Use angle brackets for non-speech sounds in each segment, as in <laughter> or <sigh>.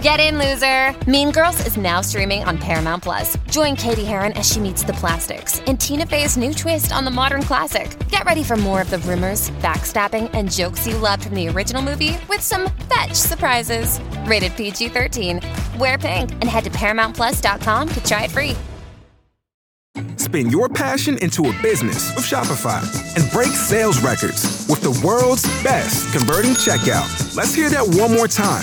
Get in, loser! Mean Girls is now streaming on Paramount Plus. Join Cady Heron as she meets the plastics in Tina Fey's new twist on the modern classic. Get ready for more of the rumors, backstabbing, and jokes you loved from the original movie with some fetch surprises. Rated PG 13. Wear pink and head to ParamountPlus.com to try it free. Spin your passion into a business with Shopify and break sales records with the world's best converting checkout. Let's hear that one more time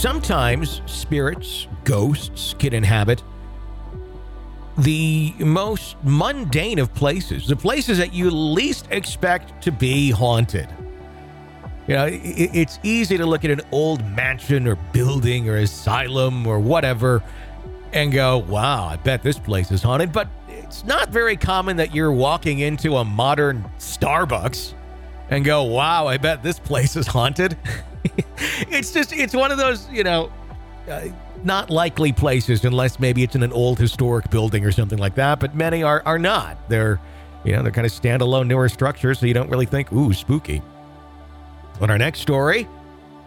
Sometimes spirits, ghosts can inhabit the most mundane of places, the places that you least expect to be haunted. You know, it's easy to look at an old mansion or building or asylum or whatever and go, wow, I bet this place is haunted. But it's not very common that you're walking into a modern Starbucks and go, wow, I bet this place is haunted. <laughs> <laughs> it's just, it's one of those, you know, uh, not likely places unless maybe it's in an old historic building or something like that. But many are, are not. They're, you know, they're kind of standalone newer structures. So you don't really think, ooh, spooky. On our next story,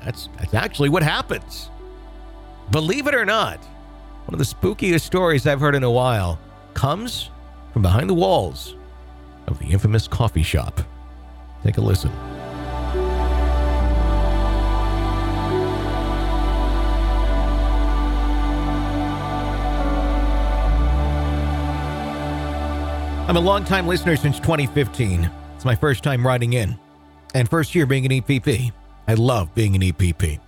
that's, that's actually what happens. Believe it or not, one of the spookiest stories I've heard in a while comes from behind the walls of the infamous coffee shop. Take a listen. I'm a long-time listener since 2015. It's my first time writing in, and first year being an EPP. I love being an EPP.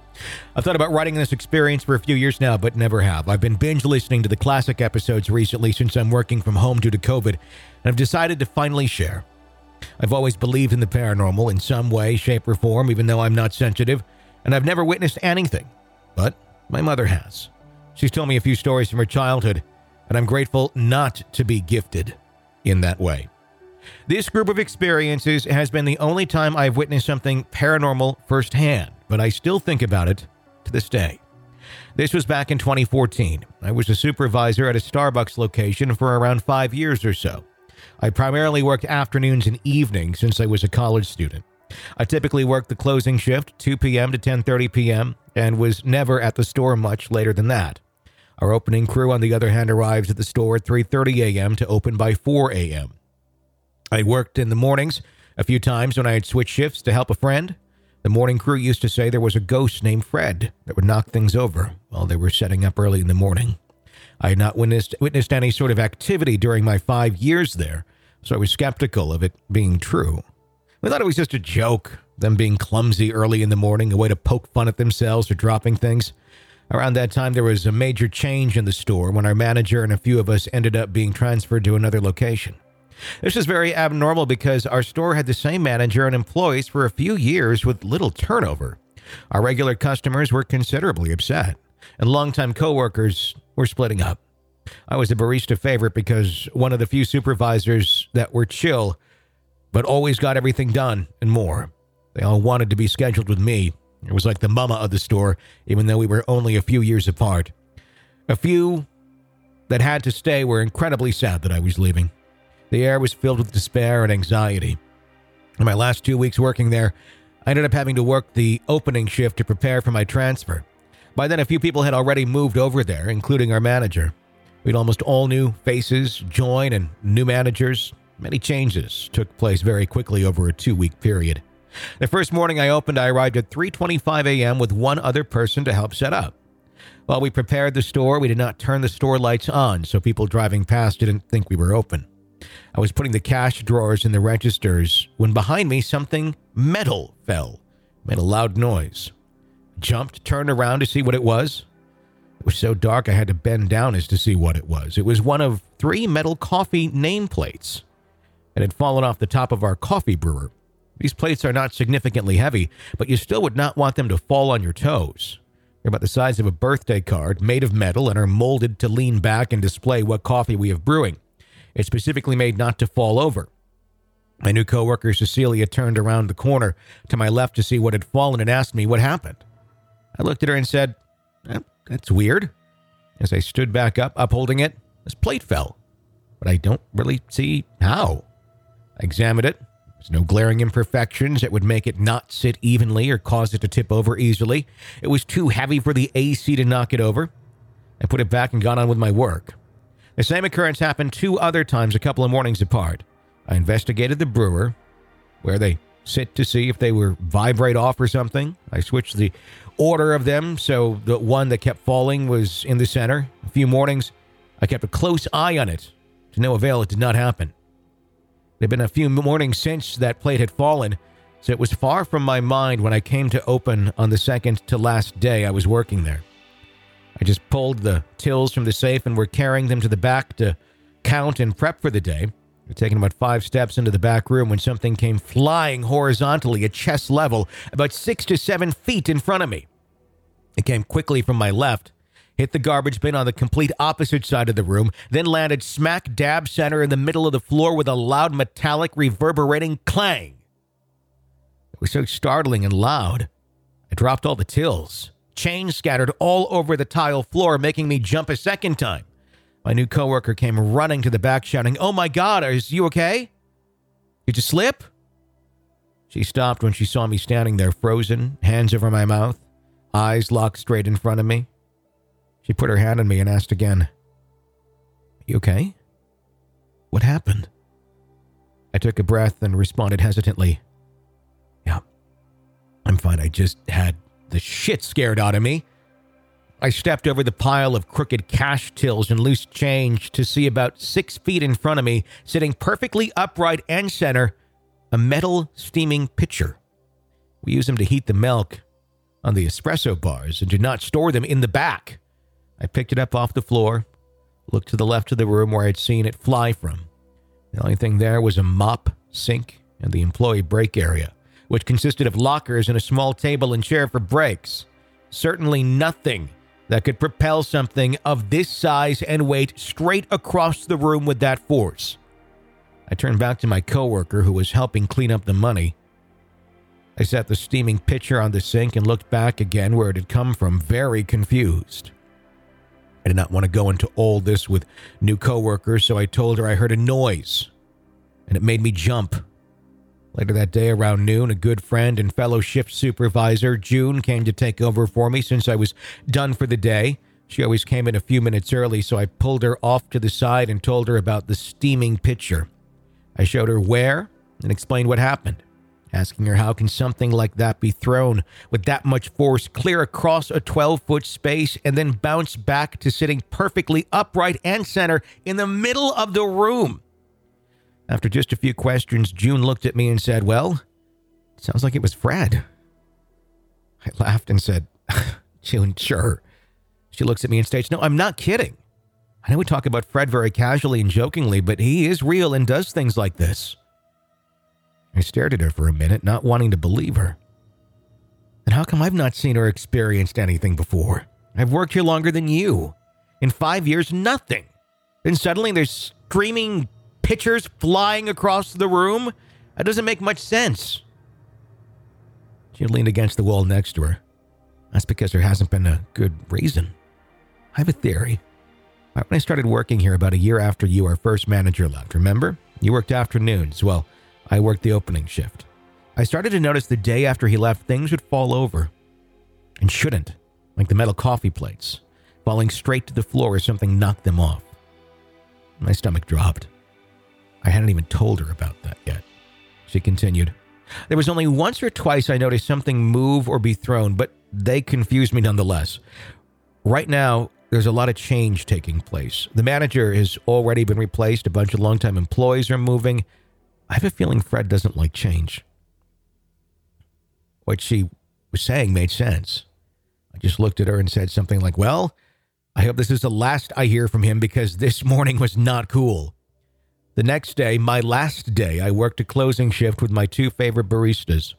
I've thought about writing this experience for a few years now, but never have. I've been binge listening to the classic episodes recently since I'm working from home due to COVID, and I've decided to finally share. I've always believed in the paranormal in some way, shape, or form, even though I'm not sensitive, and I've never witnessed anything. But my mother has. She's told me a few stories from her childhood, and I'm grateful not to be gifted in that way. This group of experiences has been the only time I've witnessed something paranormal firsthand, but I still think about it to this day. This was back in 2014. I was a supervisor at a Starbucks location for around five years or so. I primarily worked afternoons and evenings since I was a college student. I typically worked the closing shift, 2 p.m. to 10:30 p.m., and was never at the store much later than that. Our opening crew, on the other hand, arrives at the store at 3:30 a.m. to open by 4 a.m. I worked in the mornings a few times when I had switched shifts to help a friend. The morning crew used to say there was a ghost named Fred that would knock things over while they were setting up early in the morning. I had not witnessed, witnessed any sort of activity during my five years there, so I was skeptical of it being true. I thought it was just a joke, them being clumsy early in the morning, a way to poke fun at themselves or dropping things. Around that time, there was a major change in the store when our manager and a few of us ended up being transferred to another location. This is very abnormal because our store had the same manager and employees for a few years with little turnover. Our regular customers were considerably upset, and longtime coworkers were splitting up. I was a barista favorite because one of the few supervisors that were chill, but always got everything done and more. They all wanted to be scheduled with me. It was like the mama of the store, even though we were only a few years apart. A few that had to stay were incredibly sad that I was leaving. The air was filled with despair and anxiety. In my last two weeks working there, I ended up having to work the opening shift to prepare for my transfer. By then, a few people had already moved over there, including our manager. We'd almost all new faces join and new managers. Many changes took place very quickly over a two week period. The first morning I opened, I arrived at 3:25 a.m. with one other person to help set up. While we prepared the store, we did not turn the store lights on, so people driving past didn't think we were open. I was putting the cash drawers in the registers when behind me something metal fell, made a loud noise. Jumped, turned around to see what it was. It was so dark I had to bend down as to see what it was. It was one of three metal coffee nameplates. It had fallen off the top of our coffee brewer. These plates are not significantly heavy, but you still would not want them to fall on your toes. They're about the size of a birthday card, made of metal, and are molded to lean back and display what coffee we have brewing. It's specifically made not to fall over. My new coworker Cecilia turned around the corner to my left to see what had fallen and asked me what happened. I looked at her and said, eh, That's weird. As I stood back up, upholding it, this plate fell. But I don't really see how. I examined it. There's no glaring imperfections that would make it not sit evenly or cause it to tip over easily. It was too heavy for the AC to knock it over. I put it back and got on with my work. The same occurrence happened two other times a couple of mornings apart. I investigated the brewer, where they sit to see if they were vibrate off or something. I switched the order of them so the one that kept falling was in the center. A few mornings, I kept a close eye on it. To no avail, it did not happen. There had been a few mornings since that plate had fallen, so it was far from my mind when I came to open on the second to last day I was working there. I just pulled the tills from the safe and were carrying them to the back to count and prep for the day. We would taken about five steps into the back room when something came flying horizontally at chest level, about six to seven feet in front of me. It came quickly from my left, hit the garbage bin on the complete opposite side of the room, then landed smack dab center in the middle of the floor with a loud metallic reverberating clang. It was so startling and loud. I dropped all the tills. Chains scattered all over the tile floor, making me jump a second time. My new coworker came running to the back, shouting, Oh my God, is you okay? Did you slip? She stopped when she saw me standing there, frozen, hands over my mouth, eyes locked straight in front of me. She put her hand on me and asked again, You okay? What happened? I took a breath and responded hesitantly, Yeah, I'm fine. I just had the shit scared out of me. I stepped over the pile of crooked cash tills and loose change to see about six feet in front of me, sitting perfectly upright and center, a metal steaming pitcher. We use them to heat the milk on the espresso bars and do not store them in the back. I picked it up off the floor, looked to the left of the room where I'd seen it fly from. The only thing there was a mop, sink, and the employee break area which consisted of lockers and a small table and chair for breaks. Certainly nothing that could propel something of this size and weight straight across the room with that force. I turned back to my coworker who was helping clean up the money. I set the steaming pitcher on the sink and looked back again where it had come from, very confused. I did not want to go into all this with new coworkers, so I told her I heard a noise, and it made me jump. Later that day, around noon, a good friend and fellow shift supervisor, June, came to take over for me since I was done for the day. She always came in a few minutes early, so I pulled her off to the side and told her about the steaming pitcher. I showed her where and explained what happened, asking her how can something like that be thrown with that much force clear across a 12 foot space and then bounce back to sitting perfectly upright and center in the middle of the room. After just a few questions, June looked at me and said, Well, sounds like it was Fred. I laughed and said, <laughs> June, sure. She looks at me and states, No, I'm not kidding. I know we talk about Fred very casually and jokingly, but he is real and does things like this. I stared at her for a minute, not wanting to believe her. Then how come I've not seen or experienced anything before? I've worked here longer than you. In five years, nothing. Then suddenly there's screaming pitchers flying across the room? That doesn't make much sense. She leaned against the wall next to her. That's because there hasn't been a good reason. I have a theory. When I started working here about a year after you, our first manager left, remember? You worked afternoons. Well, I worked the opening shift. I started to notice the day after he left, things would fall over. And shouldn't, like the metal coffee plates, falling straight to the floor as something knocked them off. My stomach dropped. I hadn't even told her about that yet. She continued, There was only once or twice I noticed something move or be thrown, but they confused me nonetheless. Right now, there's a lot of change taking place. The manager has already been replaced, a bunch of longtime employees are moving. I have a feeling Fred doesn't like change. What she was saying made sense. I just looked at her and said something like, Well, I hope this is the last I hear from him because this morning was not cool. The next day, my last day, I worked a closing shift with my two favorite baristas.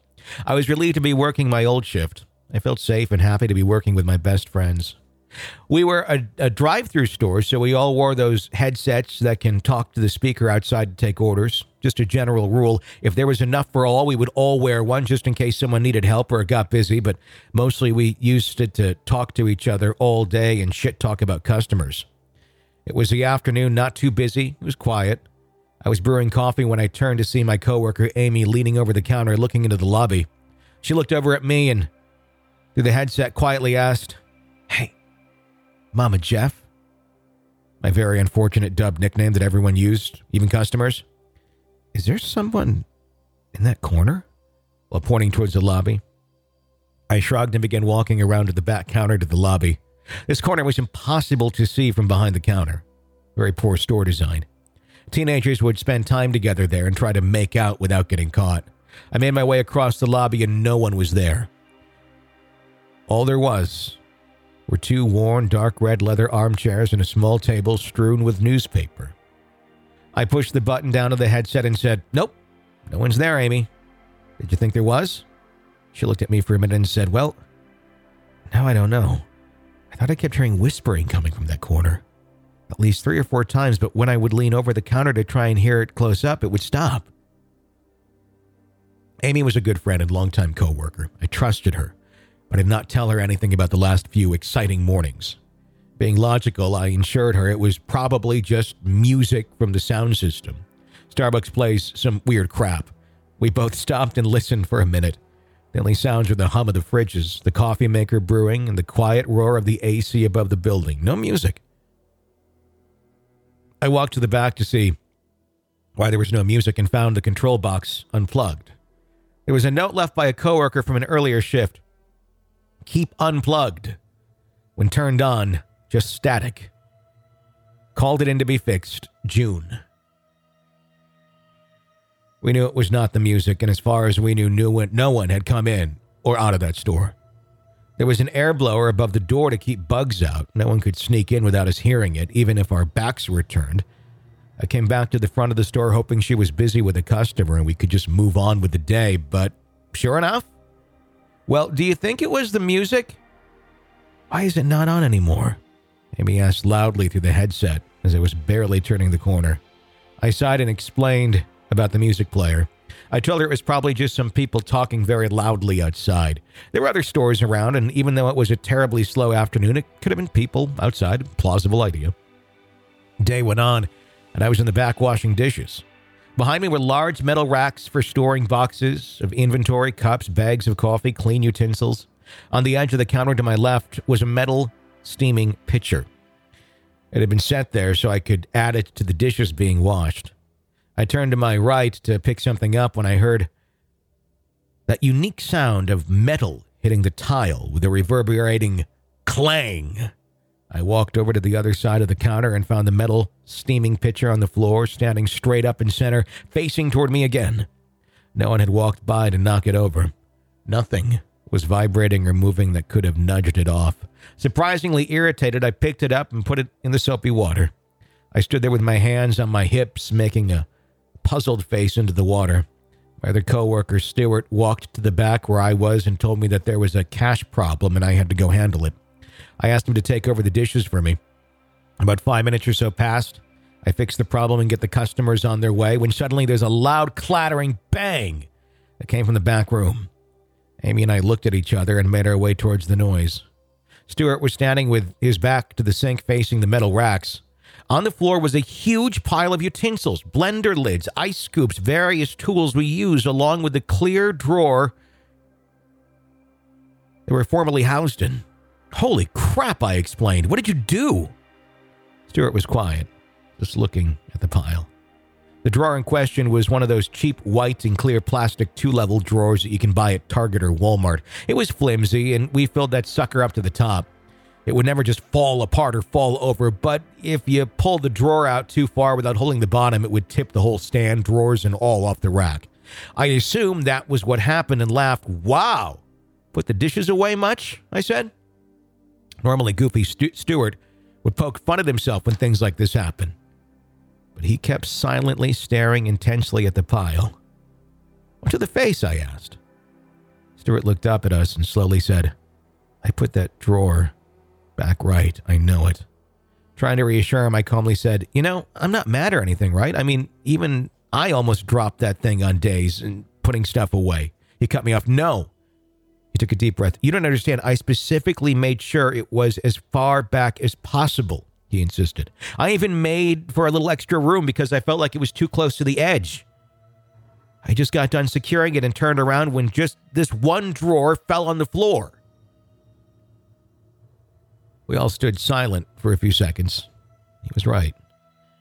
I was relieved to be working my old shift. I felt safe and happy to be working with my best friends. We were a, a drive through store, so we all wore those headsets that can talk to the speaker outside to take orders. Just a general rule if there was enough for all, we would all wear one just in case someone needed help or got busy, but mostly we used it to talk to each other all day and shit talk about customers. It was the afternoon, not too busy, it was quiet. I was brewing coffee when I turned to see my coworker Amy leaning over the counter looking into the lobby. She looked over at me and, through the headset, quietly asked, Hey, Mama Jeff? My very unfortunate dub nickname that everyone used, even customers. Is there someone in that corner? While pointing towards the lobby. I shrugged and began walking around to the back counter to the lobby. This corner was impossible to see from behind the counter. Very poor store design. Teenagers would spend time together there and try to make out without getting caught. I made my way across the lobby and no one was there. All there was were two worn dark red leather armchairs and a small table strewn with newspaper. I pushed the button down to the headset and said, Nope, no one's there, Amy. Did you think there was? She looked at me for a minute and said, Well, now I don't know. I thought I kept hearing whispering coming from that corner at least three or four times, but when I would lean over the counter to try and hear it close up, it would stop. Amy was a good friend and longtime coworker. I trusted her, but I did not tell her anything about the last few exciting mornings. Being logical, I assured her it was probably just music from the sound system. Starbucks plays some weird crap. We both stopped and listened for a minute. The only sounds were the hum of the fridges, the coffee maker brewing, and the quiet roar of the AC above the building. No music. I walked to the back to see why there was no music and found the control box unplugged. There was a note left by a coworker from an earlier shift. Keep unplugged. When turned on, just static. Called it in to be fixed. June. We knew it was not the music, and as far as we knew, no one had come in or out of that store. There was an air blower above the door to keep bugs out. No one could sneak in without us hearing it, even if our backs were turned. I came back to the front of the store hoping she was busy with a customer and we could just move on with the day, but sure enough. Well, do you think it was the music? Why is it not on anymore? Amy asked loudly through the headset as I was barely turning the corner. I sighed and explained about the music player. I told her it was probably just some people talking very loudly outside. There were other stores around, and even though it was a terribly slow afternoon, it could have been people outside. Plausible idea. Day went on, and I was in the back washing dishes. Behind me were large metal racks for storing boxes of inventory, cups, bags of coffee, clean utensils. On the edge of the counter to my left was a metal steaming pitcher. It had been set there so I could add it to the dishes being washed. I turned to my right to pick something up when I heard that unique sound of metal hitting the tile with a reverberating clang. I walked over to the other side of the counter and found the metal steaming pitcher on the floor, standing straight up in center, facing toward me again. No one had walked by to knock it over. Nothing was vibrating or moving that could have nudged it off. Surprisingly irritated, I picked it up and put it in the soapy water. I stood there with my hands on my hips, making a puzzled face into the water. My other coworker, Stewart, walked to the back where I was and told me that there was a cash problem and I had to go handle it. I asked him to take over the dishes for me. About five minutes or so passed. I fixed the problem and get the customers on their way when suddenly there's a loud clattering bang that came from the back room. Amy and I looked at each other and made our way towards the noise. Stuart was standing with his back to the sink facing the metal racks. On the floor was a huge pile of utensils, blender lids, ice scoops, various tools we used, along with the clear drawer they were formerly housed in. Holy crap, I explained. What did you do? Stuart was quiet, just looking at the pile. The drawer in question was one of those cheap white and clear plastic two level drawers that you can buy at Target or Walmart. It was flimsy, and we filled that sucker up to the top. It would never just fall apart or fall over, but if you pulled the drawer out too far without holding the bottom, it would tip the whole stand, drawers, and all off the rack. I assumed that was what happened and laughed. Wow! Put the dishes away much? I said. Normally, Goofy Stewart would poke fun at himself when things like this happen. But he kept silently staring intensely at the pile. What to the face? I asked. Stewart looked up at us and slowly said, I put that drawer Back right, I know it. Trying to reassure him, I calmly said, You know, I'm not mad or anything, right? I mean, even I almost dropped that thing on days and putting stuff away. He cut me off. No. He took a deep breath. You don't understand. I specifically made sure it was as far back as possible, he insisted. I even made for a little extra room because I felt like it was too close to the edge. I just got done securing it and turned around when just this one drawer fell on the floor. We all stood silent for a few seconds. He was right.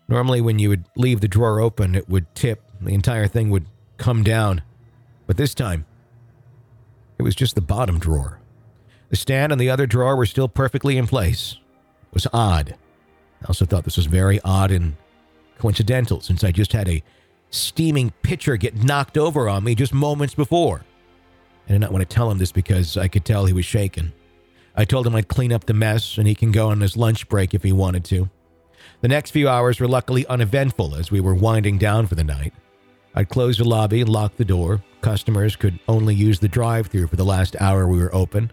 Normally, when you would leave the drawer open, it would tip, the entire thing would come down. But this time, it was just the bottom drawer. The stand and the other drawer were still perfectly in place. It was odd. I also thought this was very odd and coincidental since I just had a steaming pitcher get knocked over on me just moments before. I did not want to tell him this because I could tell he was shaken. I told him I'd clean up the mess and he can go on his lunch break if he wanted to. The next few hours were luckily uneventful as we were winding down for the night. I'd close the lobby and lock the door. Customers could only use the drive through for the last hour we were open.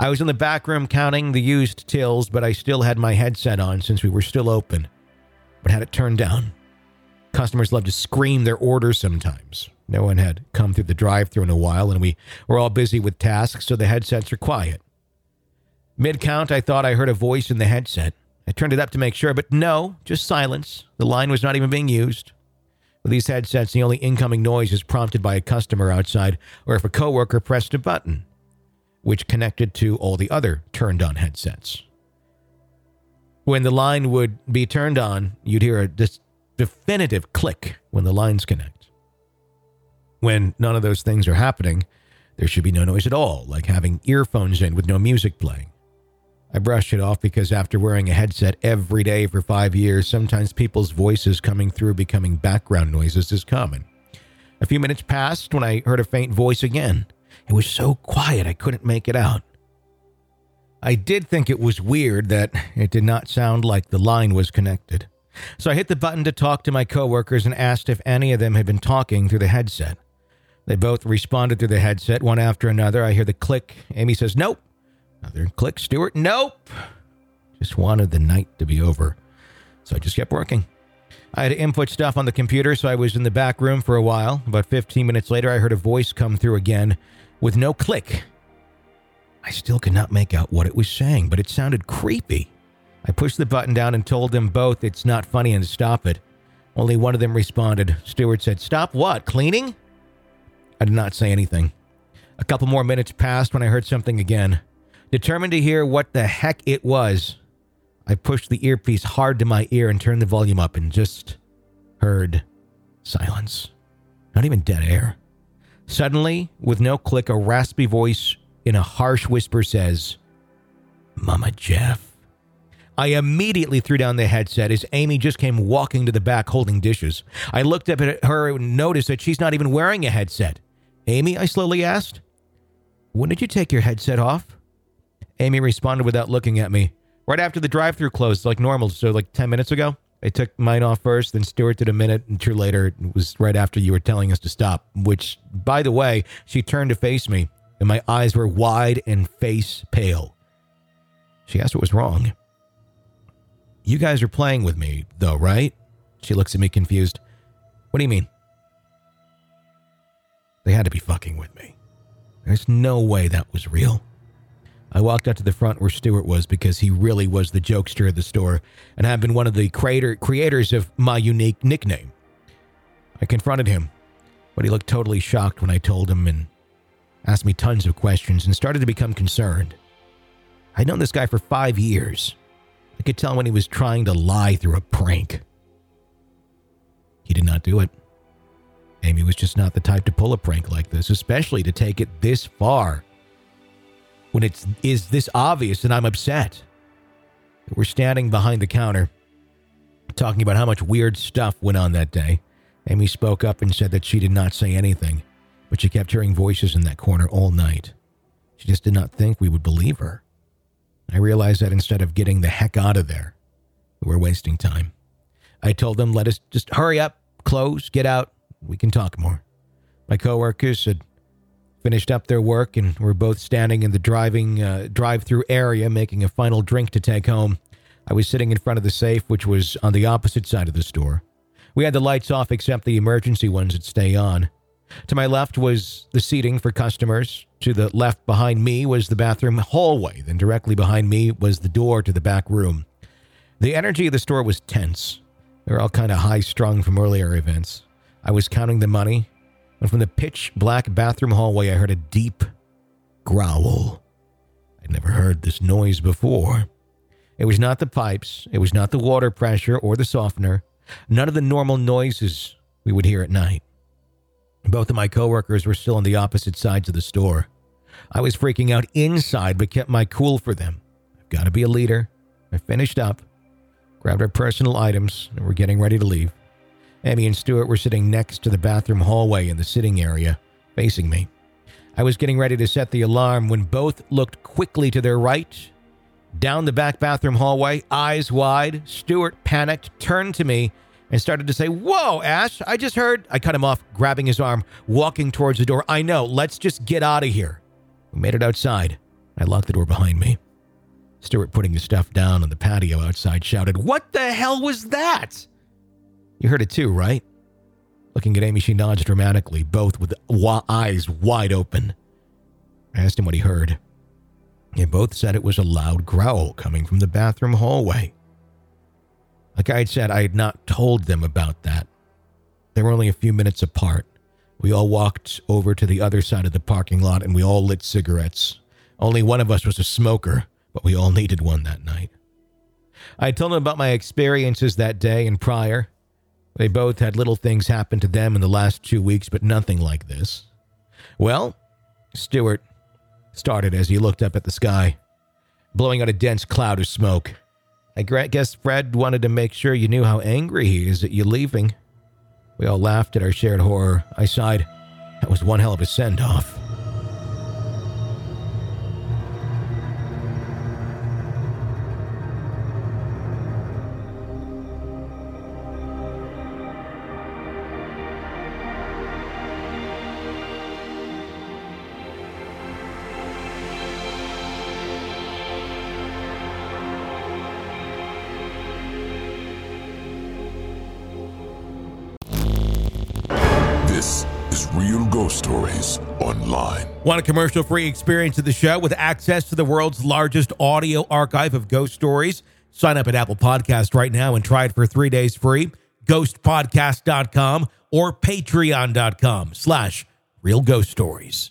I was in the back room counting the used tills, but I still had my headset on since we were still open, but had it turned down. Customers love to scream their orders sometimes. No one had come through the drive through in a while, and we were all busy with tasks, so the headsets were quiet. Mid count, I thought I heard a voice in the headset. I turned it up to make sure, but no, just silence. The line was not even being used. With these headsets, the only incoming noise is prompted by a customer outside or if a coworker pressed a button, which connected to all the other turned on headsets. When the line would be turned on, you'd hear a dis- definitive click when the lines connect. When none of those things are happening, there should be no noise at all, like having earphones in with no music playing. I brushed it off because after wearing a headset every day for five years, sometimes people's voices coming through becoming background noises is common. A few minutes passed when I heard a faint voice again. It was so quiet I couldn't make it out. I did think it was weird that it did not sound like the line was connected. So I hit the button to talk to my coworkers and asked if any of them had been talking through the headset. They both responded through the headset, one after another. I hear the click. Amy says, Nope. Another click, Stewart. Nope. Just wanted the night to be over. So I just kept working. I had to input stuff on the computer, so I was in the back room for a while. About 15 minutes later, I heard a voice come through again with no click. I still could not make out what it was saying, but it sounded creepy. I pushed the button down and told them both it's not funny and stop it. Only one of them responded. Stewart said, Stop what? Cleaning? I did not say anything. A couple more minutes passed when I heard something again. Determined to hear what the heck it was, I pushed the earpiece hard to my ear and turned the volume up and just heard silence. Not even dead air. Suddenly, with no click, a raspy voice in a harsh whisper says, Mama Jeff. I immediately threw down the headset as Amy just came walking to the back holding dishes. I looked up at her and noticed that she's not even wearing a headset. Amy, I slowly asked, when did you take your headset off? Amy responded without looking at me. Right after the drive through closed, like normal, so like 10 minutes ago. I took mine off first, then Stewart did a minute, and two later, it was right after you were telling us to stop. Which, by the way, she turned to face me, and my eyes were wide and face pale. She asked what was wrong. You guys are playing with me, though, right? She looks at me confused. What do you mean? They had to be fucking with me. There's no way that was real. I walked out to the front where Stewart was because he really was the jokester of the store and had been one of the creator, creators of my unique nickname. I confronted him, but he looked totally shocked when I told him and asked me tons of questions and started to become concerned. I'd known this guy for five years. I could tell when he was trying to lie through a prank. He did not do it. Amy was just not the type to pull a prank like this, especially to take it this far. When it is this obvious and I'm upset. We're standing behind the counter talking about how much weird stuff went on that day. Amy spoke up and said that she did not say anything, but she kept hearing voices in that corner all night. She just did not think we would believe her. I realized that instead of getting the heck out of there, we were wasting time. I told them, let us just hurry up, close, get out. We can talk more. My coworkers had finished up their work and were both standing in the driving uh, drive-through area making a final drink to take home. I was sitting in front of the safe, which was on the opposite side of the store. We had the lights off except the emergency ones that stay on. To my left was the seating for customers. To the left behind me was the bathroom hallway. Then directly behind me was the door to the back room. The energy of the store was tense. They were all kind of high strung from earlier events. I was counting the money, and from the pitch black bathroom hallway, I heard a deep growl. I'd never heard this noise before. It was not the pipes, it was not the water pressure or the softener, none of the normal noises we would hear at night. Both of my coworkers were still on the opposite sides of the store. I was freaking out inside, but kept my cool for them. I've got to be a leader. I finished up, grabbed our personal items, and we're getting ready to leave. Amy and Stuart were sitting next to the bathroom hallway in the sitting area, facing me. I was getting ready to set the alarm when both looked quickly to their right. Down the back bathroom hallway, eyes wide, Stuart panicked, turned to me, and started to say, Whoa, Ash, I just heard. I cut him off, grabbing his arm, walking towards the door. I know, let's just get out of here. We made it outside. I locked the door behind me. Stuart, putting his stuff down on the patio outside, shouted, What the hell was that? You heard it too, right? Looking at Amy, she nods dramatically, both with eyes wide open. I asked him what he heard. They both said it was a loud growl coming from the bathroom hallway. Like I had said, I had not told them about that. They were only a few minutes apart. We all walked over to the other side of the parking lot and we all lit cigarettes. Only one of us was a smoker, but we all needed one that night. I told them about my experiences that day and prior. They both had little things happen to them in the last two weeks, but nothing like this. Well, Stuart started as he looked up at the sky, blowing out a dense cloud of smoke. I guess Fred wanted to make sure you knew how angry he is at you leaving. We all laughed at our shared horror. I sighed. That was one hell of a send off. Want a commercial free experience of the show with access to the world's largest audio archive of ghost stories? Sign up at Apple Podcast right now and try it for three days free. Ghostpodcast.com or patreon.com slash real ghost stories.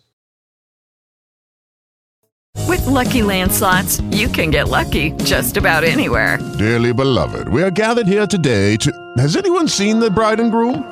With lucky landslots, you can get lucky just about anywhere. Dearly beloved, we are gathered here today to. Has anyone seen the bride and groom?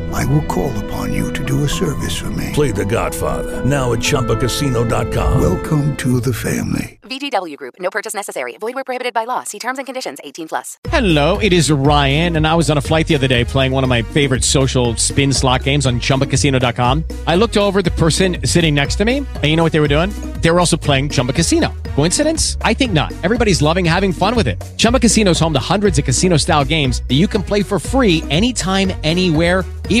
I will call upon you to do a service for me. Play the Godfather, now at ChumbaCasino.com. Welcome to the family. VGW Group, no purchase necessary. Void where prohibited by law. See terms and conditions 18 plus. Hello, it is Ryan, and I was on a flight the other day playing one of my favorite social spin slot games on ChumbaCasino.com. I looked over the person sitting next to me, and you know what they were doing? They were also playing Chumba Casino. Coincidence? I think not. Everybody's loving having fun with it. Chumba Casino is home to hundreds of casino-style games that you can play for free anytime, anywhere even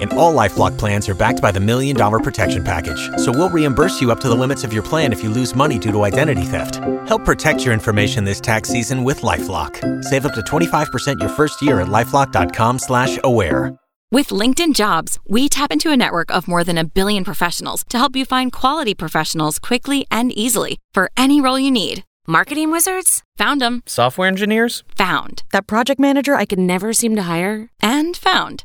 And all LifeLock plans are backed by the Million Dollar Protection Package. So we'll reimburse you up to the limits of your plan if you lose money due to identity theft. Help protect your information this tax season with LifeLock. Save up to 25% your first year at LifeLock.com slash aware. With LinkedIn Jobs, we tap into a network of more than a billion professionals to help you find quality professionals quickly and easily for any role you need. Marketing wizards? Found them. Software engineers? Found. That project manager I could never seem to hire? And found.